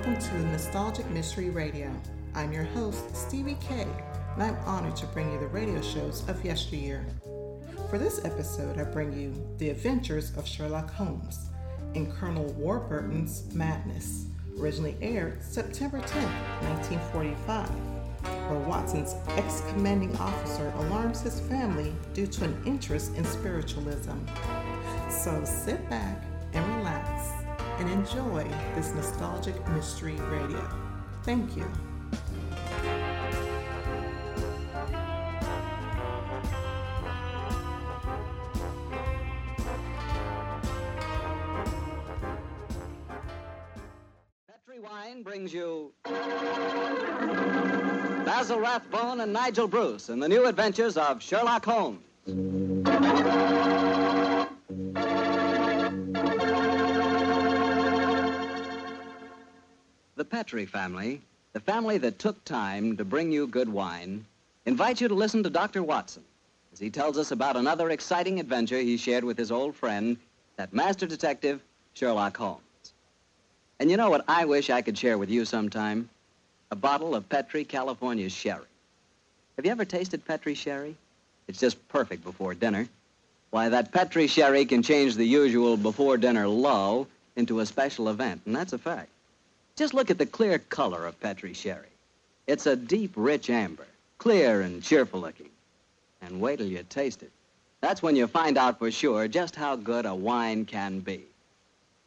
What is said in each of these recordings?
welcome to Nostalgic Mystery Radio. I'm your host, Stevie K, and I'm honored to bring you the radio shows of yesteryear. For this episode, I bring you The Adventures of Sherlock Holmes in Colonel Warburton's Madness, originally aired September 10, 1945, where Watson's ex commanding officer alarms his family due to an interest in spiritualism. So sit back and relax and enjoy this nostalgic mystery radio. Thank you. Petri Wine brings you Basil Rathbone and Nigel Bruce in the new adventures of Sherlock Holmes. Petri family, the family that took time to bring you good wine, invites you to listen to Dr. Watson as he tells us about another exciting adventure he shared with his old friend, that master detective, Sherlock Holmes. And you know what I wish I could share with you sometime? A bottle of Petri California sherry. Have you ever tasted Petri sherry? It's just perfect before dinner. Why, that Petri sherry can change the usual before dinner lull into a special event, and that's a fact. Just look at the clear color of Petri sherry. It's a deep, rich amber, clear and cheerful looking. And wait till you taste it. That's when you find out for sure just how good a wine can be.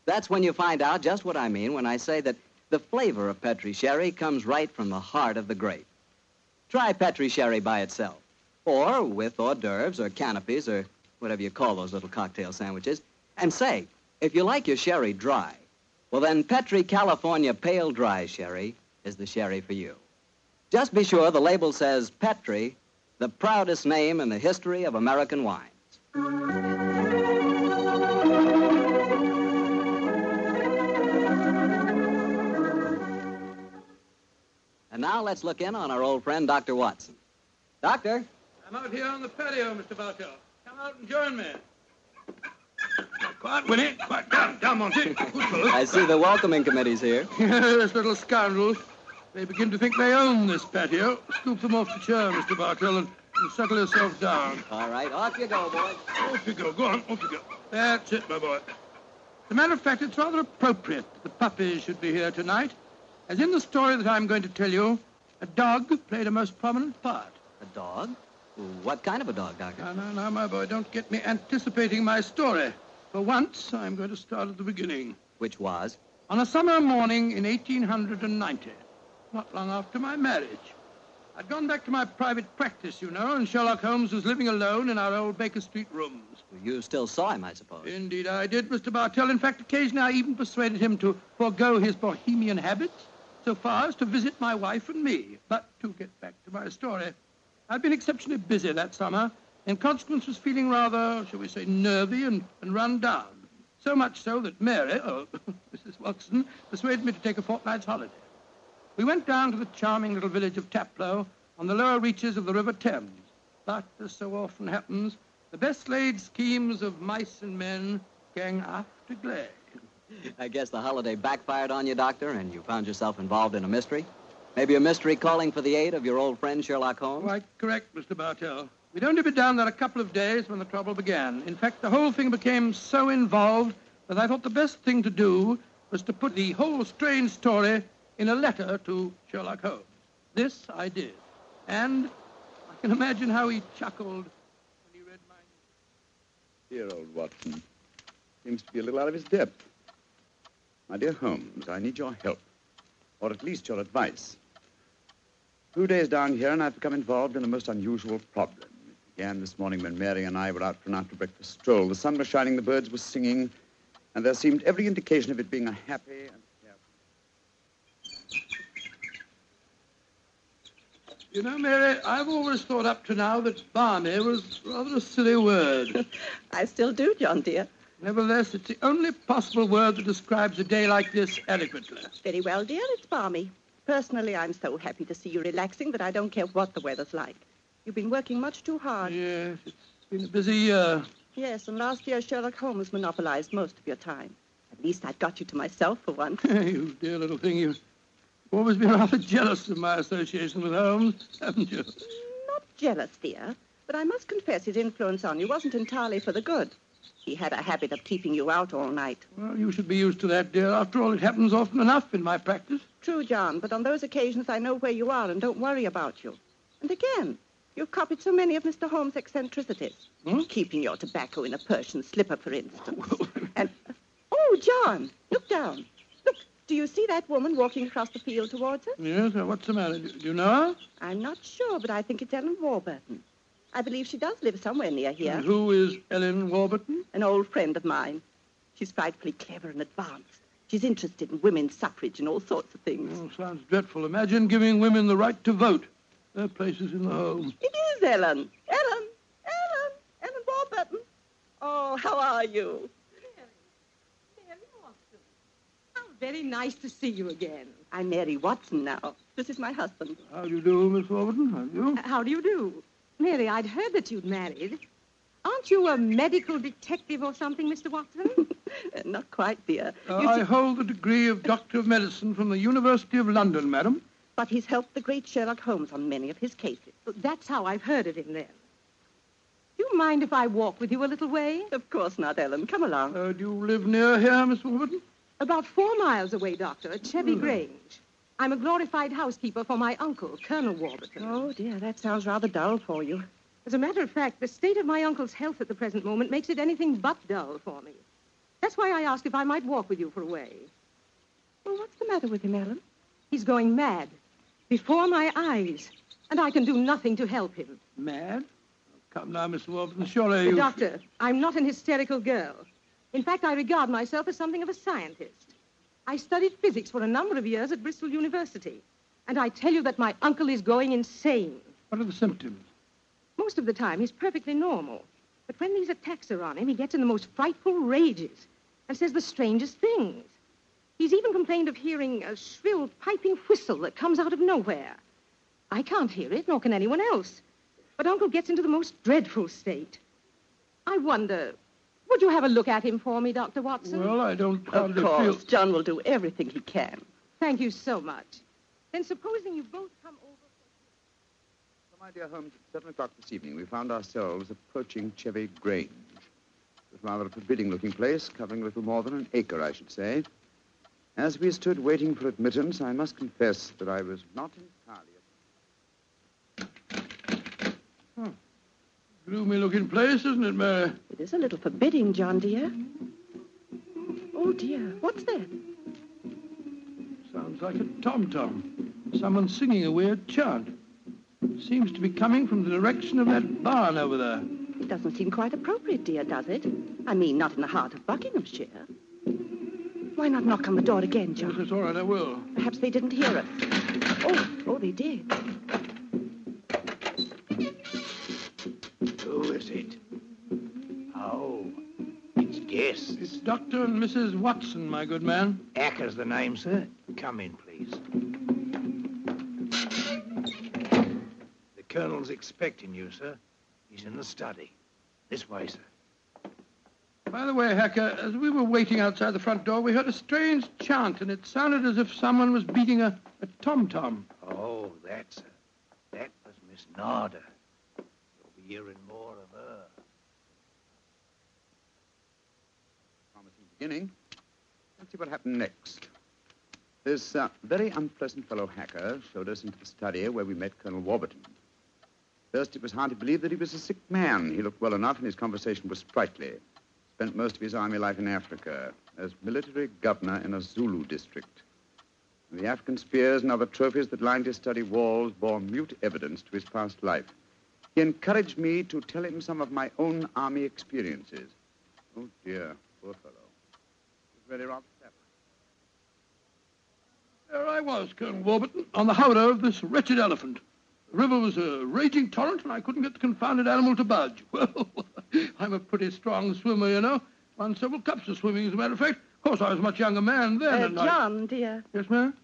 That's when you find out just what I mean when I say that the flavor of Petri sherry comes right from the heart of the grape. Try Petri sherry by itself, or with hors d'oeuvres or canopies or whatever you call those little cocktail sandwiches. And say, if you like your sherry dry, well then Petri California Pale Dry Sherry is the sherry for you. Just be sure the label says Petri, the proudest name in the history of American wines. And now let's look in on our old friend, Dr. Watson. Doctor? I'm out here on the patio, Mr. Bartell. Come out and join me. Quiet, Winnie. Quiet. Down, down, Monty. I see the welcoming committee's here. Those little scoundrels. They begin to think they own this patio. Scoop them off the chair, Mr. Bartell, and, and settle yourself down. All right, off you go, boy. Off you go. Go on. Off you go. That's it, my boy. As a matter of fact, it's rather appropriate that the puppies should be here tonight. As in the story that I'm going to tell you, a dog played a most prominent part. A dog? What kind of a dog, Doctor? Now, now, now, my boy, don't get me anticipating my story. For once, I'm going to start at the beginning. Which was? On a summer morning in 1890, not long after my marriage, I'd gone back to my private practice, you know, and Sherlock Holmes was living alone in our old Baker Street rooms. You still saw him, I suppose. Indeed, I did, Mr. Bartell. In fact, occasionally I even persuaded him to forego his bohemian habits so far as to visit my wife and me. But to get back to my story, I'd been exceptionally busy that summer, and consequence was feeling rather, shall we say, nervy and, and run down. So much so that Mary, oh, Mrs. Watson, persuaded me to take a fortnight's holiday. We went down to the charming little village of Taplow on the lower reaches of the River Thames. But, as so often happens, the best laid schemes of mice and men gang after glade. I guess the holiday backfired on you, Doctor, and you found yourself involved in a mystery. Maybe a mystery calling for the aid of your old friend Sherlock Holmes? Quite correct, Mr. Bartell. We'd only been down there a couple of days when the trouble began. In fact, the whole thing became so involved that I thought the best thing to do was to put the whole strange story in a letter to Sherlock Holmes. This I did. And I can imagine how he chuckled when he read my Dear old Watson. Seems to be a little out of his depth. My dear Holmes, I need your help, or at least your advice. Two days down here, and I've become involved in a most unusual problem. It began this morning when Mary and I were out for an after breakfast stroll. The sun was shining, the birds were singing, and there seemed every indication of it being a happy and You know, Mary, I've always thought up to now that balmy was rather a silly word. I still do, John dear. Nevertheless, it's the only possible word that describes a day like this eloquently. Very well, dear, it's balmy. Personally, I'm so happy to see you relaxing that I don't care what the weather's like. You've been working much too hard. Yes, it's been a busy year. Yes, and last year Sherlock Holmes monopolized most of your time. At least I've got you to myself for once. you dear little thing, you've always been rather jealous of my association with Holmes, haven't you? Not jealous, dear, but I must confess his influence on you wasn't entirely for the good. He had a habit of keeping you out all night. Well, you should be used to that, dear. After all, it happens often enough in my practice. True, John, but on those occasions I know where you are and don't worry about you. And again, you've copied so many of Mr. Holmes' eccentricities. Hmm? Keeping your tobacco in a Persian slipper, for instance. and, oh, John, look down. Look, do you see that woman walking across the field towards us? Yes, uh, what's the matter? Do do you know her? I'm not sure, but I think it's Ellen Warburton. I believe she does live somewhere near here. And who is Ellen Warburton? An old friend of mine. She's frightfully clever and advanced. She's interested in women's suffrage and all sorts of things. Oh, sounds dreadful. Imagine giving women the right to vote. Their place is in the home. It is Ellen. Ellen. Ellen. Ellen Warburton. Oh, how are you? Mary Mary Watson. How very nice to see you again. I'm Mary Watson now. This is my husband. How do you do, Miss Warburton? How do you? Uh, How do you do? Mary, I'd heard that you'd married. Aren't you a medical detective or something, Mr. Watson? Not quite, dear. Uh, You I hold the degree of Doctor of Medicine from the University of London, madam. But he's helped the great Sherlock Holmes on many of his cases. That's how I've heard of him then. Do you mind if I walk with you a little way? Of course not, Ellen. Come along. Uh, do you live near here, Miss Warburton? About four miles away, Doctor, at Chevy Grange. I'm a glorified housekeeper for my uncle, Colonel Warburton. Oh, dear, that sounds rather dull for you. As a matter of fact, the state of my uncle's health at the present moment makes it anything but dull for me. That's why I asked if I might walk with you for a way. Well, what's the matter with him, Ellen? He's going mad. Before my eyes. And I can do nothing to help him. Mad? Come now, Miss Warburton. Surely you... Doctor, I'm not an hysterical girl. In fact, I regard myself as something of a scientist. I studied physics for a number of years at Bristol University. And I tell you that my uncle is going insane. What are the symptoms? Most of the time, he's perfectly normal. But when these attacks are on him, he gets in the most frightful rages and says the strangest things. He's even complained of hearing a shrill, piping whistle that comes out of nowhere. I can't hear it, nor can anyone else. But Uncle gets into the most dreadful state. I wonder, would you have a look at him for me, Dr. Watson? Well, I don't Of course, feel... John will do everything he can. Thank you so much. Then supposing you both come over. So, my dear Holmes, at seven o'clock this evening, we found ourselves approaching Chevy Grange. It was rather a forbidding-looking place, covering a little more than an acre, I should say. As we stood waiting for admittance, I must confess that I was not entirely... Hmm. Gloomy-looking place, isn't it, Mary? It is a little forbidding, John, dear. Oh, dear. What's that? Sounds like a tom-tom. Someone singing a weird chant. Seems to be coming from the direction of that barn over there. It doesn't seem quite appropriate, dear, does it? I mean, not in the heart of Buckinghamshire. Why not knock on the door again, John? Yes, John? it's all right, I will. Perhaps they didn't hear us. Oh, oh, they did. Who is it? Oh, it's guests. It's Dr. and Mrs. Watson, my good man. Acker's the name, sir. Come in, please. The Colonel's expecting you, sir. He's in the study. This way, sir. By the way, Hacker, as we were waiting outside the front door, we heard a strange chant, and it sounded as if someone was beating a, a tom-tom. Oh, that's her. That was Miss Nada. You'll be hearing more of her. promising beginning. Let's see what happened next. This uh, very unpleasant fellow hacker showed us into the study where we met Colonel Warburton. First, it was hard to believe that he was a sick man. He looked well enough, and his conversation was sprightly. Spent most of his army life in Africa as military governor in a Zulu district. The African spears and other trophies that lined his study walls bore mute evidence to his past life. He encouraged me to tell him some of my own army experiences. Oh, dear, poor fellow. It was really rather sad. There I was, Colonel Warburton, on the howdah of this wretched elephant. The river was a raging torrent, and I couldn't get the confounded animal to budge. Well, I'm a pretty strong swimmer, you know. Won several cups of swimming, as a matter of fact. Of course, I was a much younger man then. Uh, and I- John, dear, Yes, ma'am?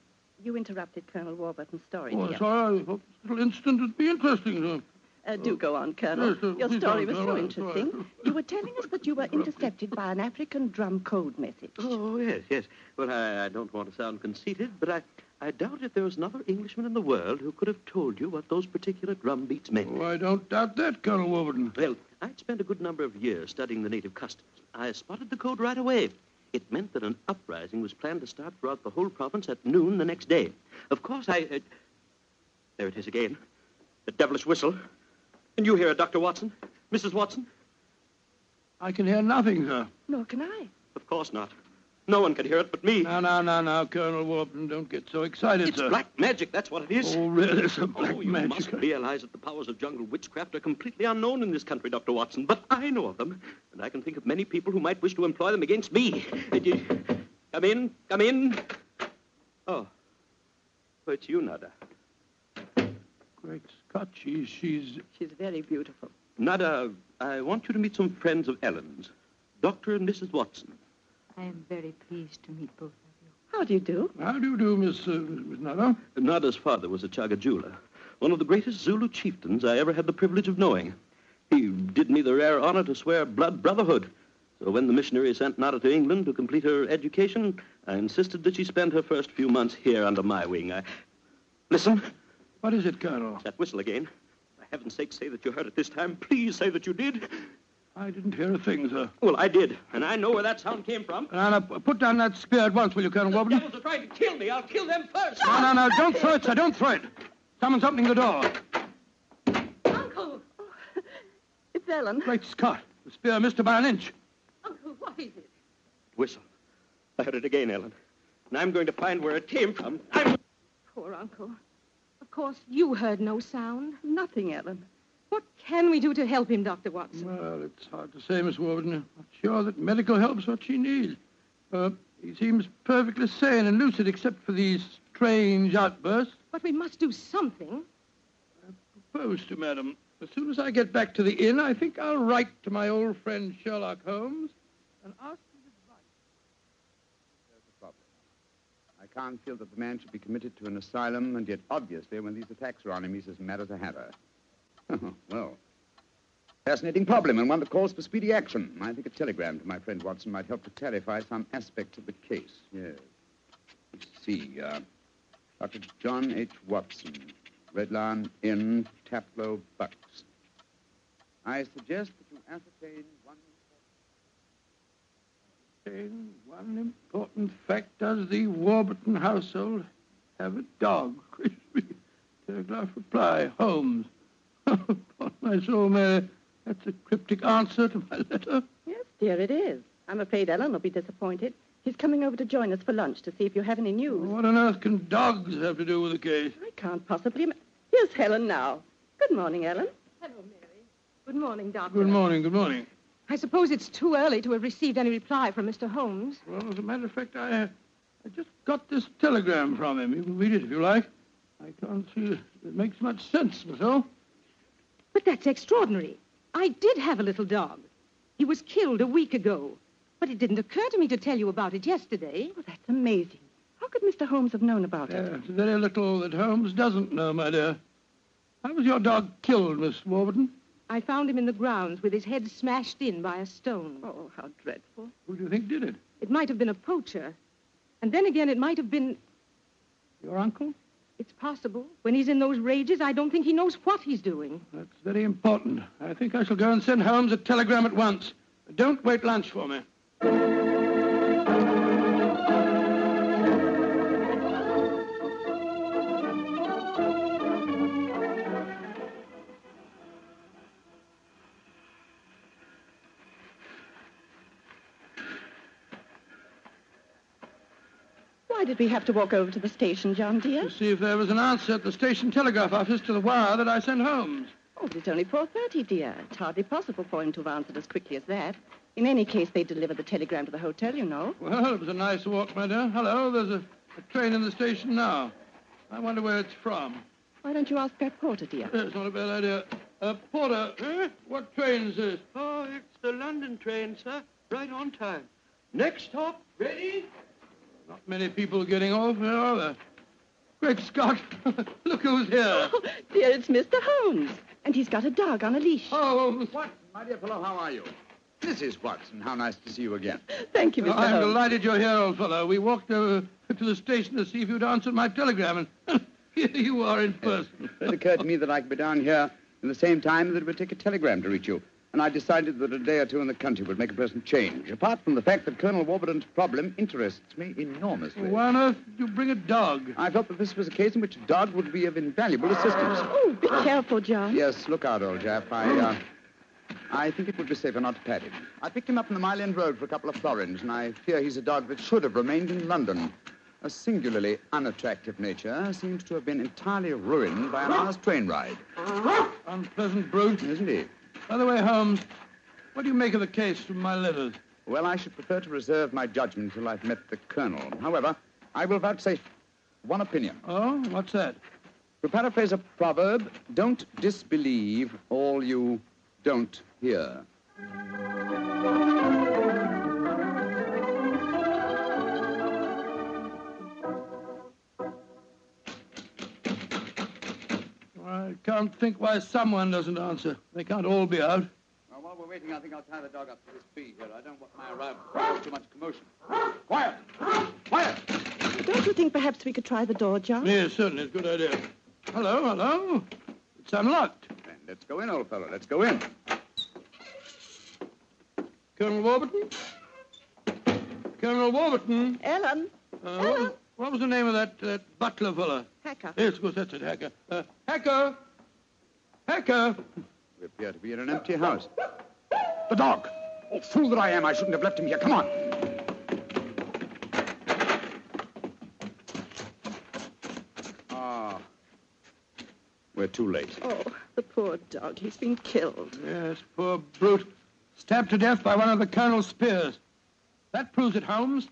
you interrupted Colonel Warburton's story, Oh, dear. sorry. I thought this little incident would be interesting to him. Uh, do go on, Colonel. Yes, uh, Your story was so interesting. sorry. You were telling us that you were intercepted by an African drum code message. Oh, yes, yes. Well, I, I don't want to sound conceited, but I, I doubt if there was another Englishman in the world who could have told you what those particular drum beats meant. Oh, I don't doubt that, Colonel Warburton. Well, I'd spent a good number of years studying the native customs. I spotted the code right away. It meant that an uprising was planned to start throughout the whole province at noon the next day. Of course, I... Uh, there it is again. The devilish whistle. And you hear it, Dr. Watson? Mrs. Watson? I can hear nothing, sir. Nor can I. Of course not. No one could hear it but me. Now, now, now, now, Colonel Warburton, don't get so excited, It's sir. black magic, that's what it is. Oh, really, sir, oh, black oh, you magic. must realize that the powers of jungle witchcraft are completely unknown in this country, Dr. Watson. But I know of them, and I can think of many people who might wish to employ them against me. You- Come in, come in. Oh, oh it's you, Nada. Great Scott, she's, she's... She's very beautiful. Nada, I want you to meet some friends of Ellen's, Dr. and Mrs. Watson. I am very pleased to meet both of you. How do you do? How do you do, Miss, uh, Miss Nada? Nada's father was a Chagajula, one of the greatest Zulu chieftains I ever had the privilege of knowing. He did me the rare honor to swear blood brotherhood. So when the missionary sent Nada to England to complete her education, I insisted that she spend her first few months here under my wing. I... Listen, What is it, Colonel? that whistle again. For heaven's sake, say that you heard it this time. Please say that you did. I didn't hear a thing, sir. Well, I did, and I know where that sound came from. Now, now, put down that spear at once, will you, Colonel The Warburton? devils are trying to kill me. I'll kill them first. No, no, no, don't throw it, sir, don't throw it. Someone's opening the door. Uncle! Oh, it's Ellen. Great Scott, the spear missed her by an inch. Uncle, what is it? Whistle. I heard it again, Ellen. And I'm going to find where it came from. I'm... Poor Uncle. Of course, you heard no sound. Nothing, Ellen. What can we do to help him, Dr. Watson? Well, it's hard to say, Miss Warburton. I'm not sure that medical help's what she needs. Uh, he seems perfectly sane and lucid except for these strange outbursts. But we must do something. I propose to, madam. As soon as I get back to the inn, I think I'll write to my old friend Sherlock Holmes and ask his advice. There's the problem. I can't feel that the man should be committed to an asylum, and yet obviously when these attacks are on him, he's as mad as a hatter. well, fascinating problem, and one that calls for speedy action. I think a telegram to my friend Watson might help to clarify some aspects of the case. Yes. Let's see. Uh, Dr. John H. Watson, Red Lion Inn, Taplow, Bucks. I suggest that you ascertain one One important fact. Does the Warburton household have a dog? Telegraph reply. Holmes. Upon my soul, Mary, that's a cryptic answer to my letter. Yes, dear, it is. I'm afraid Ellen will be disappointed. He's coming over to join us for lunch to see if you have any news. What on earth can dogs have to do with the case? I can't possibly. Ima- Here's Ellen now. Good morning, Ellen. Hello, Mary. Good morning, Doctor. Good morning, good morning. I suppose it's too early to have received any reply from Mr. Holmes. Well, as a matter of fact, I, uh, I just got this telegram from him. You can read it if you like. I can't see it makes much sense, myself. But that's extraordinary. I did have a little dog. He was killed a week ago. But it didn't occur to me to tell you about it yesterday. Oh, that's amazing. How could Mr. Holmes have known about it? Yes, very little that Holmes doesn't know, my dear. How was your dog killed, Miss Warburton? I found him in the grounds with his head smashed in by a stone. Oh, how dreadful. Who do you think did it? It might have been a poacher. And then again, it might have been. Your uncle? It's possible. When he's in those rages, I don't think he knows what he's doing. That's very important. I think I shall go and send Holmes a telegram at once. Don't wait lunch for me. We have to walk over to the station, John, dear? To see if there was an answer at the station telegraph office to the wire that I sent Holmes. Oh, but it's only 4.30, dear. It's hardly possible for him to have answered as quickly as that. In any case, they delivered the telegram to the hotel, you know. Well, it was a nice walk, my dear. Hello, there's a, a train in the station now. I wonder where it's from. Why don't you ask that porter, dear? It's not a bad idea. Uh, Porter, eh? what train is this? Oh, it's the London train, sir. Right on time. Next stop, Reading? Not many people getting off here, are there? Great Scott! Look who's here. Oh, dear, it's Mr. Holmes. And he's got a dog on a leash. Oh, Watson, my dear fellow, how are you? Mrs. Watson, how nice to see you again. Thank you, Mr. I'm Holmes. delighted you're here, old fellow. We walked over to the station to see if you'd answered my telegram, and here you are in person. It occurred to me that I could be down here in the same time that it would take a telegram to reach you. And I decided that a day or two in the country would make a pleasant change, apart from the fact that Colonel Warburton's problem interests me enormously. Why on earth did you bring a dog? I felt that this was a case in which a dog would be of invaluable assistance. Oh, be careful, John. Yes, look out, old chap. I, uh, I think it would be safer not to pat him. I picked him up on the Mile End Road for a couple of florins, and I fear he's a dog that should have remained in London. A singularly unattractive nature seems to have been entirely ruined by an hour's train ride. Unpleasant brute. Isn't he? By the way, Holmes, what do you make of the case from my letters? Well, I should prefer to reserve my judgment until I've met the colonel. However, I will vouchsafe one opinion. Oh, what's that? To paraphrase a proverb, don't disbelieve all you don't hear. I can't think why someone doesn't answer. They can't all be out. Well, while we're waiting, I think I'll tie the dog up to this tree here. I don't want my arrival to cause too much commotion. Quiet! Quiet! Don't you think perhaps we could try the door, John? Yes, certainly. It's a good idea. Hello, hello. It's unlocked. Then let's go in, old fellow. Let's go in. Colonel Warburton? Colonel Warburton? Ellen, Uh, what, was, what was the name of that, that butler fella? Hacker. Yes, of course, that's it, Hacker. Uh, Hacker! Hacker! We appear to be in an empty house. The dog! Oh, fool that I am. I shouldn't have left him here. Come on. Ah. We're too late. Oh, the poor dog. He's been killed. Yes, poor brute. Stabbed to death by one of the Colonel's spears. That proves it, Holmes.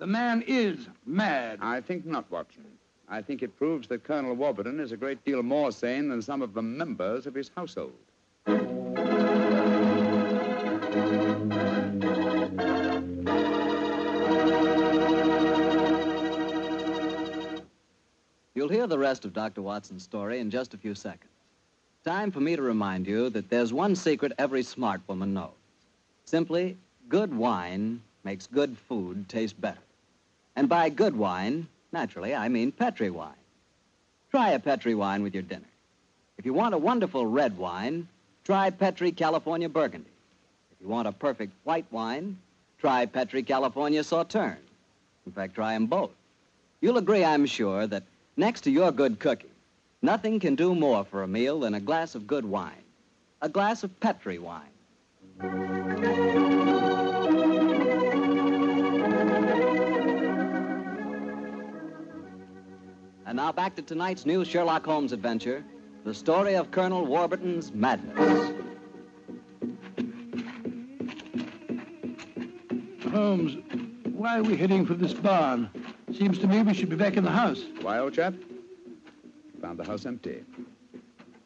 The man is mad. I think not, Watson. I think it proves that Colonel Warburton is a great deal more sane than some of the members of his household. You'll hear the rest of Dr. Watson's story in just a few seconds. Time for me to remind you that there's one secret every smart woman knows. Simply, good wine makes good food taste better. And by good wine, naturally, I mean Petri wine. Try a Petri wine with your dinner. If you want a wonderful red wine, try Petri California Burgundy. If you want a perfect white wine, try Petri California Sauterne. In fact, try them both. You'll agree, I'm sure, that next to your good cooking, nothing can do more for a meal than a glass of good wine. A glass of Petri wine. And now back to tonight's new Sherlock Holmes adventure the story of Colonel Warburton's madness. Holmes, why are we heading for this barn? Seems to me we should be back in the house. Why, old chap? Found the house empty.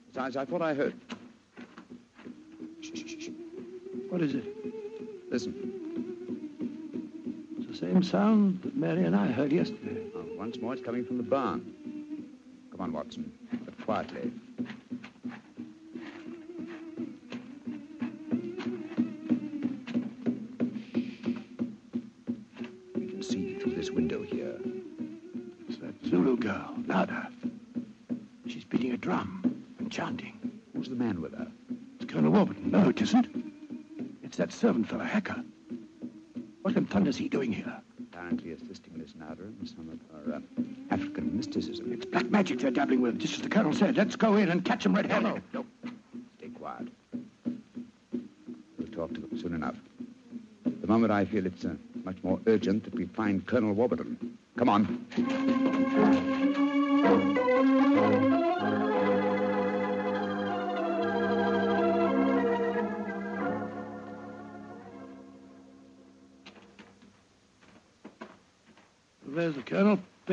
Besides, I thought I heard. Shh, shh, shh, shh. What is it? Listen. It's the same sound that Mary and I heard yesterday. Oh, once more, it's coming from the barn. Come on, Watson, but quietly. We can see through this window here. It's that Zulu girl, Nada. She's beating a drum and chanting. Who's the man with her? It's Colonel Warburton. No, it isn't. It's that servant fellow, Hacker. What in thunder's he doing here? Apparently assisting Miss Nada in some of her uh, African mysticism. It's black magic they're dabbling with, just as the Colonel said. Let's go in and catch them red-handed. no. no, Stay quiet. We'll talk to them soon enough. The moment, I feel it's uh, much more urgent that we find Colonel Warburton. Come on.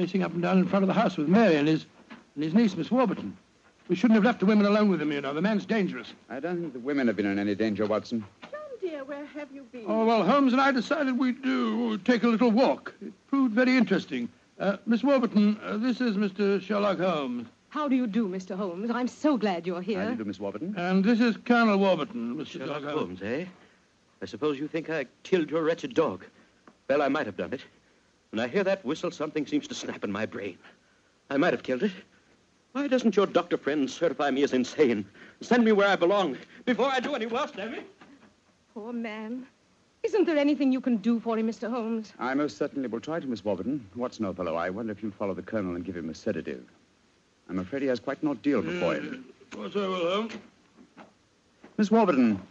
Pacing up and down in front of the house with Mary and his, and his niece, Miss Warburton. We shouldn't have left the women alone with him, you know. The man's dangerous. I don't think the women have been in any danger, Watson. John, dear, where have you been? Oh, well, Holmes and I decided we'd do, take a little walk. It proved very interesting. Uh, Miss Warburton, uh, this is Mr. Sherlock Holmes. How do you do, Mr. Holmes? I'm so glad you're here. How do you do, Miss Warburton? And this is Colonel Warburton, Mr. Sherlock Doggo. Holmes, eh? I suppose you think I killed your wretched dog. Well, I might have done it. When I hear that whistle, something seems to snap in my brain. I might have killed it. Why doesn't your doctor friend certify me as insane? Send me where I belong before I do any worse, damn it. Poor man. Isn't there anything you can do for him, Mr. Holmes? I most certainly will try to, Miss Warburton. What's no fellow, I wonder if you'll follow the colonel and give him a sedative. I'm afraid he has quite an ordeal before him. Of course I will, Holmes. Miss Warburton,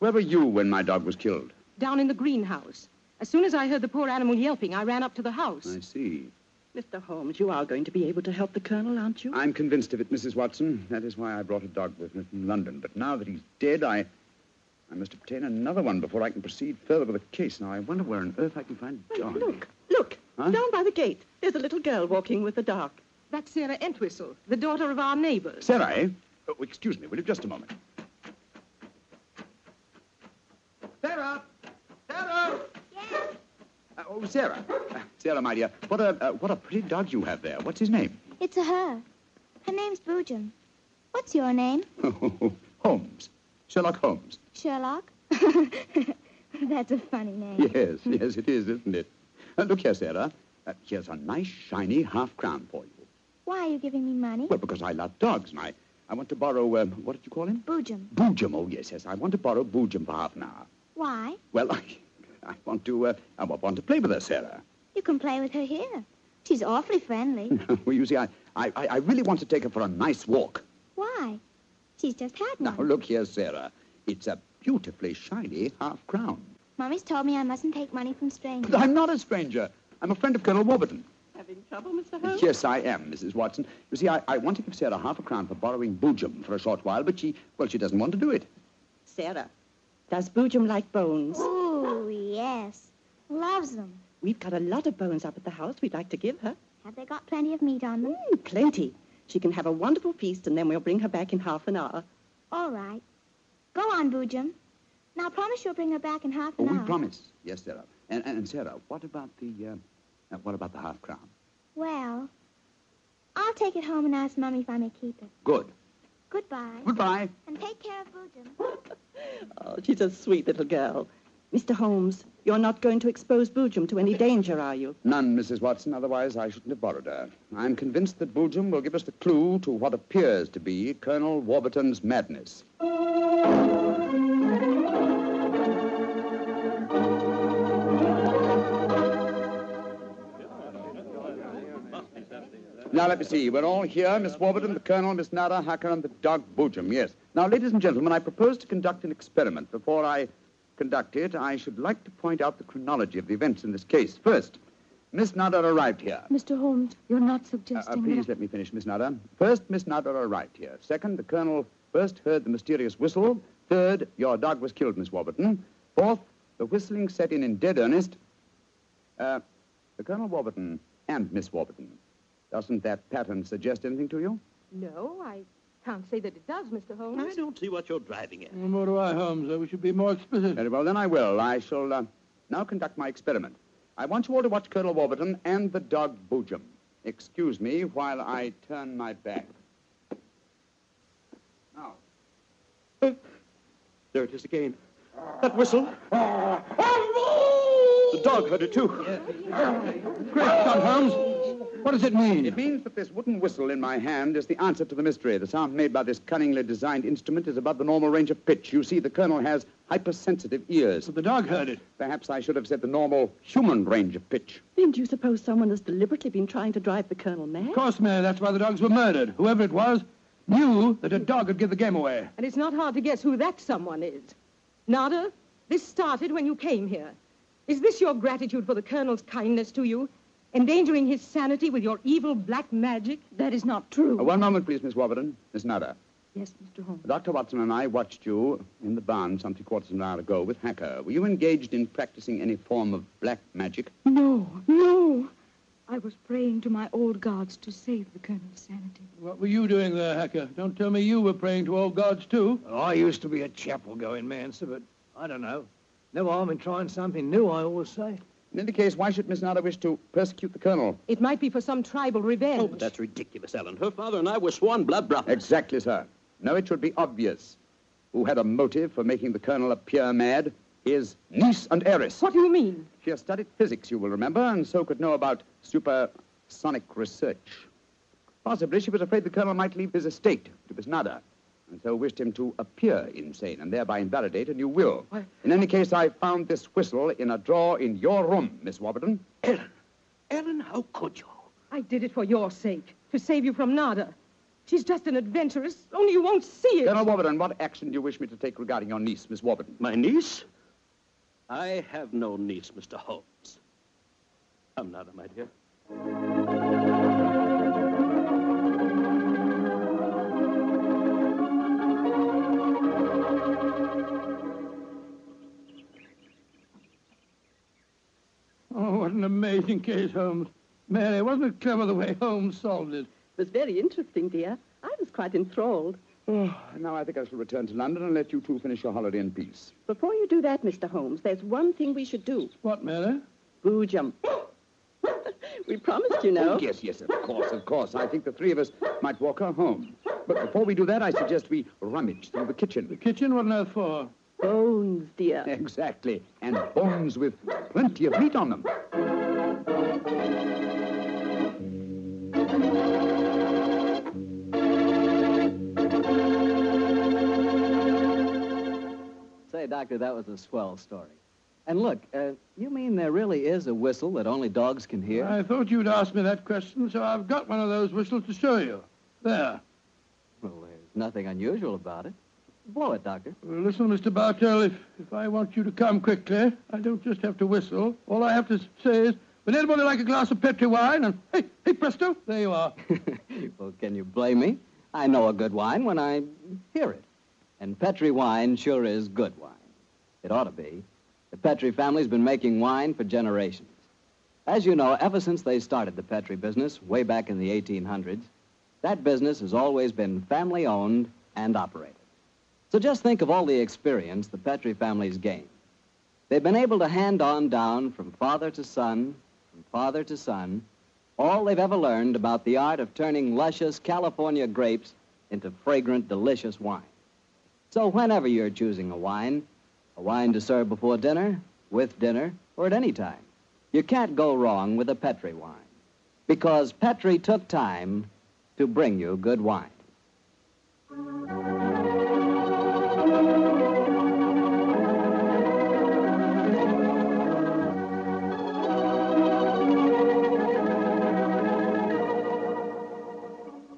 where were you when my dog was killed? Down in the greenhouse. As soon as I heard the poor animal yelping, I ran up to the house. I see. Mr. Holmes, you are going to be able to help the colonel, aren't you? I'm convinced of it, Mrs. Watson. That is why I brought a dog with me from London. But now that he's dead, I. I must obtain another one before I can proceed further with the case. Now, I wonder where on earth I can find a dog. Look, look, Huh? down by the gate. There's a little girl walking with the dog. That's Sarah Entwistle, the daughter of our neighbors. Sarah, eh? Oh, excuse me, will you? Just a moment. Sarah! Sarah! Oh, Sarah. Uh, Sarah, my dear, what a, uh, what a pretty dog you have there. What's his name? it's a her. Her name's Boojum. What's your name? Holmes. Sherlock Holmes. Sherlock? That's a funny name. Yes, yes, it is, isn't it? Uh, look here, Sarah. Uh, here's a nice, shiny half crown for you. Why are you giving me money? Well, because I love dogs, and I, I want to borrow, um, what did you call him? Boojum. Boojum. Oh, yes, yes. I want to borrow Boojum for half an hour. Why? Well, I, I want to, uh, I want to play with her, Sarah. You can play with her here. She's awfully friendly. well, you see, I, I, I I really want to take her for a nice walk. Why? She's just had one. Now, look here, Sarah. It's a beautifully shiny half crown. Mummy's told me I mustn't take money from strangers. But I'm not a stranger. I'm a friend of Colonel Warburton. Having trouble, Mr. Holmes? Yes, I am, Mrs. Watson. You see, I, I want to give Sarah half a crown for borrowing Boojum for a short while, but she, well, she doesn't want to do it. Sarah, does Boojum like bones? Loves them. We've got a lot of bones up at the house we'd like to give her. Have they got plenty of meat on them? Mm, plenty. She can have a wonderful feast, and then we'll bring her back in half an hour. All right. Go on, Boojum. Now promise you'll bring her back in half Oh, an we hour. promise. Yes, Sarah. And, and, and Sarah, what about the, uh, uh, what about the half crown? Well, I'll take it home and ask Mummy if I may keep it. Good. Goodbye. Goodbye. And take care of Boojum. Oh, she's a sweet little girl. Mr. Holmes, you're not going to expose Boojum to any danger, are you? None, Mrs. Watson. Otherwise, I shouldn't have borrowed her. I'm convinced that Boojum will give us the clue to what appears to be Colonel Warburton's madness. Now, let me see. We're all here. Miss Warburton, the Colonel, Miss Nada, Hacker, and the dog Boojum. Yes. Now, ladies and gentlemen, I propose to conduct an experiment. Before I conduct it, I should like to point out the chronology of the events in this case. First, Miss Nutter arrived here. Mr. Holmes, you're not Uh, uh, suggesting please that... let me finish, Miss Nutter. First, Miss Nutter arrived here. Second, the Colonel first heard the mysterious whistle. Third, your dog was killed, Miss Warburton. Fourth, the whistling set in in dead earnest. Uh, the Colonel Warburton and Miss Warburton. Doesn't that pattern suggest anything to you? No, I can't say that it does, Mr. Holmes. I don't see what you're driving at. Well, Nor do I, Holmes. I wish you'd be more explicit. Very well, then I will. I shall uh, now conduct my experiment. I want you all to watch Colonel Warburton and the dog Boojum. Excuse me while I turn my back. Now, There it is again. That whistle. The dog heard it, too. Great Scott, Holmes. What does it mean? It means that this wooden whistle in my hand is the answer to the mystery. The sound made by this cunningly designed instrument is above the normal range of pitch. You see, the colonel has hypersensitive ears. The dog heard it. Perhaps I should have said the normal human range of pitch. Then do you suppose someone has deliberately been trying to drive the colonel mad? Of course, Mary, that's why the dogs were murdered. Whoever it was knew that a dog would give the game away. And it's not hard to guess who that someone is. Nada, this started when you came here. Is this your gratitude for the Colonel's kindness to you? Endangering his sanity with your evil black magic? That is not true. Uh, one moment, please, Miss Warburton. Miss Nada. Yes, Mr. Holmes. Dr. Watson and I watched you in the barn some three quarters of an hour ago with Hacker. Were you engaged in practicing any form of black magic? No, no. I was praying to my old gods to save the Colonel's sanity. What were you doing there, Hacker? Don't tell me you were praying to old gods, too. I used to be a chapel-going man, sir, but I don't know. No harm in trying something new, I always say. In any case, why should Miss Nada wish to persecute the colonel? It might be for some tribal revenge. Oh, but that's ridiculous, Ellen. Her father and I were sworn blood brothers. Exactly, sir. No, it should be obvious. Who had a motive for making the colonel appear mad His niece and heiress. What do you mean? She has studied physics, you will remember, and so could know about supersonic research. Possibly she was afraid the colonel might leave his estate to Miss Nada, and so wished him to appear insane and thereby invalidate a new will. What? In any case, I found this whistle in a drawer in your room, Miss Warburton. Ellen, Ellen, how could you? I did it for your sake, to save you from Nada. She's just an adventuress, only you won't see it. Colonel Warburton, what action do you wish me to take regarding your niece, Miss Warburton? My niece? I have no niece, Mr. Holmes. I'm not, my dear. An amazing case, Holmes. Mary, wasn't it clever the way Holmes solved it? It was very interesting, dear. I was quite enthralled. Oh, now I think I shall return to London and let you two finish your holiday in peace. Before you do that, Mr. Holmes, there's one thing we should do. What, Mary? Boojum. we promised, you know. Oh, yes, yes, of course, of course. I think the three of us might walk her home. But before we do that, I suggest we rummage through the kitchen. The kitchen? What on earth for? Bones, dear. Exactly. And bones with plenty of meat on them. Say, Doctor, that was a swell story. And look, uh, you mean there really is a whistle that only dogs can hear? I thought you'd ask me that question, so I've got one of those whistles to show you. There. Well, there's nothing unusual about it. Blow it, Doctor. Well, listen, Mr. Bartell, if, if I want you to come quickly, I don't just have to whistle. All I have to say is, would anybody like a glass of Petri wine? And hey, hey, presto, there you are. well, can you blame me? I know a good wine when I hear it. And Petri wine sure is good wine. It ought to be. The Petri family's been making wine for generations. As you know, ever since they started the Petri business way back in the 1800s, that business has always been family owned and operated. So just think of all the experience the Petri family's gained. They've been able to hand on down from father to son, from father to son, all they've ever learned about the art of turning luscious California grapes into fragrant, delicious wine. So whenever you're choosing a wine, a wine to serve before dinner, with dinner, or at any time, you can't go wrong with a Petri wine. Because Petri took time to bring you good wine.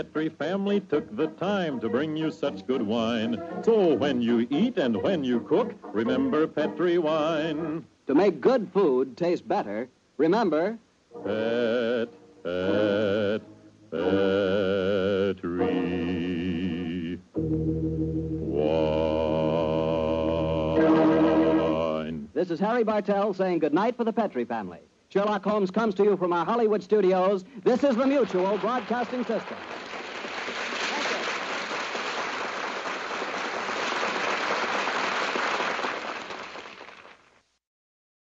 Petri family took the time to bring you such good wine. So when you eat and when you cook, remember Petri wine. To make good food taste better, remember Pet, pet, Petri wine. This is Harry Bartell saying goodnight for the Petri family. Sherlock Holmes comes to you from our Hollywood studios. This is the Mutual Broadcasting System.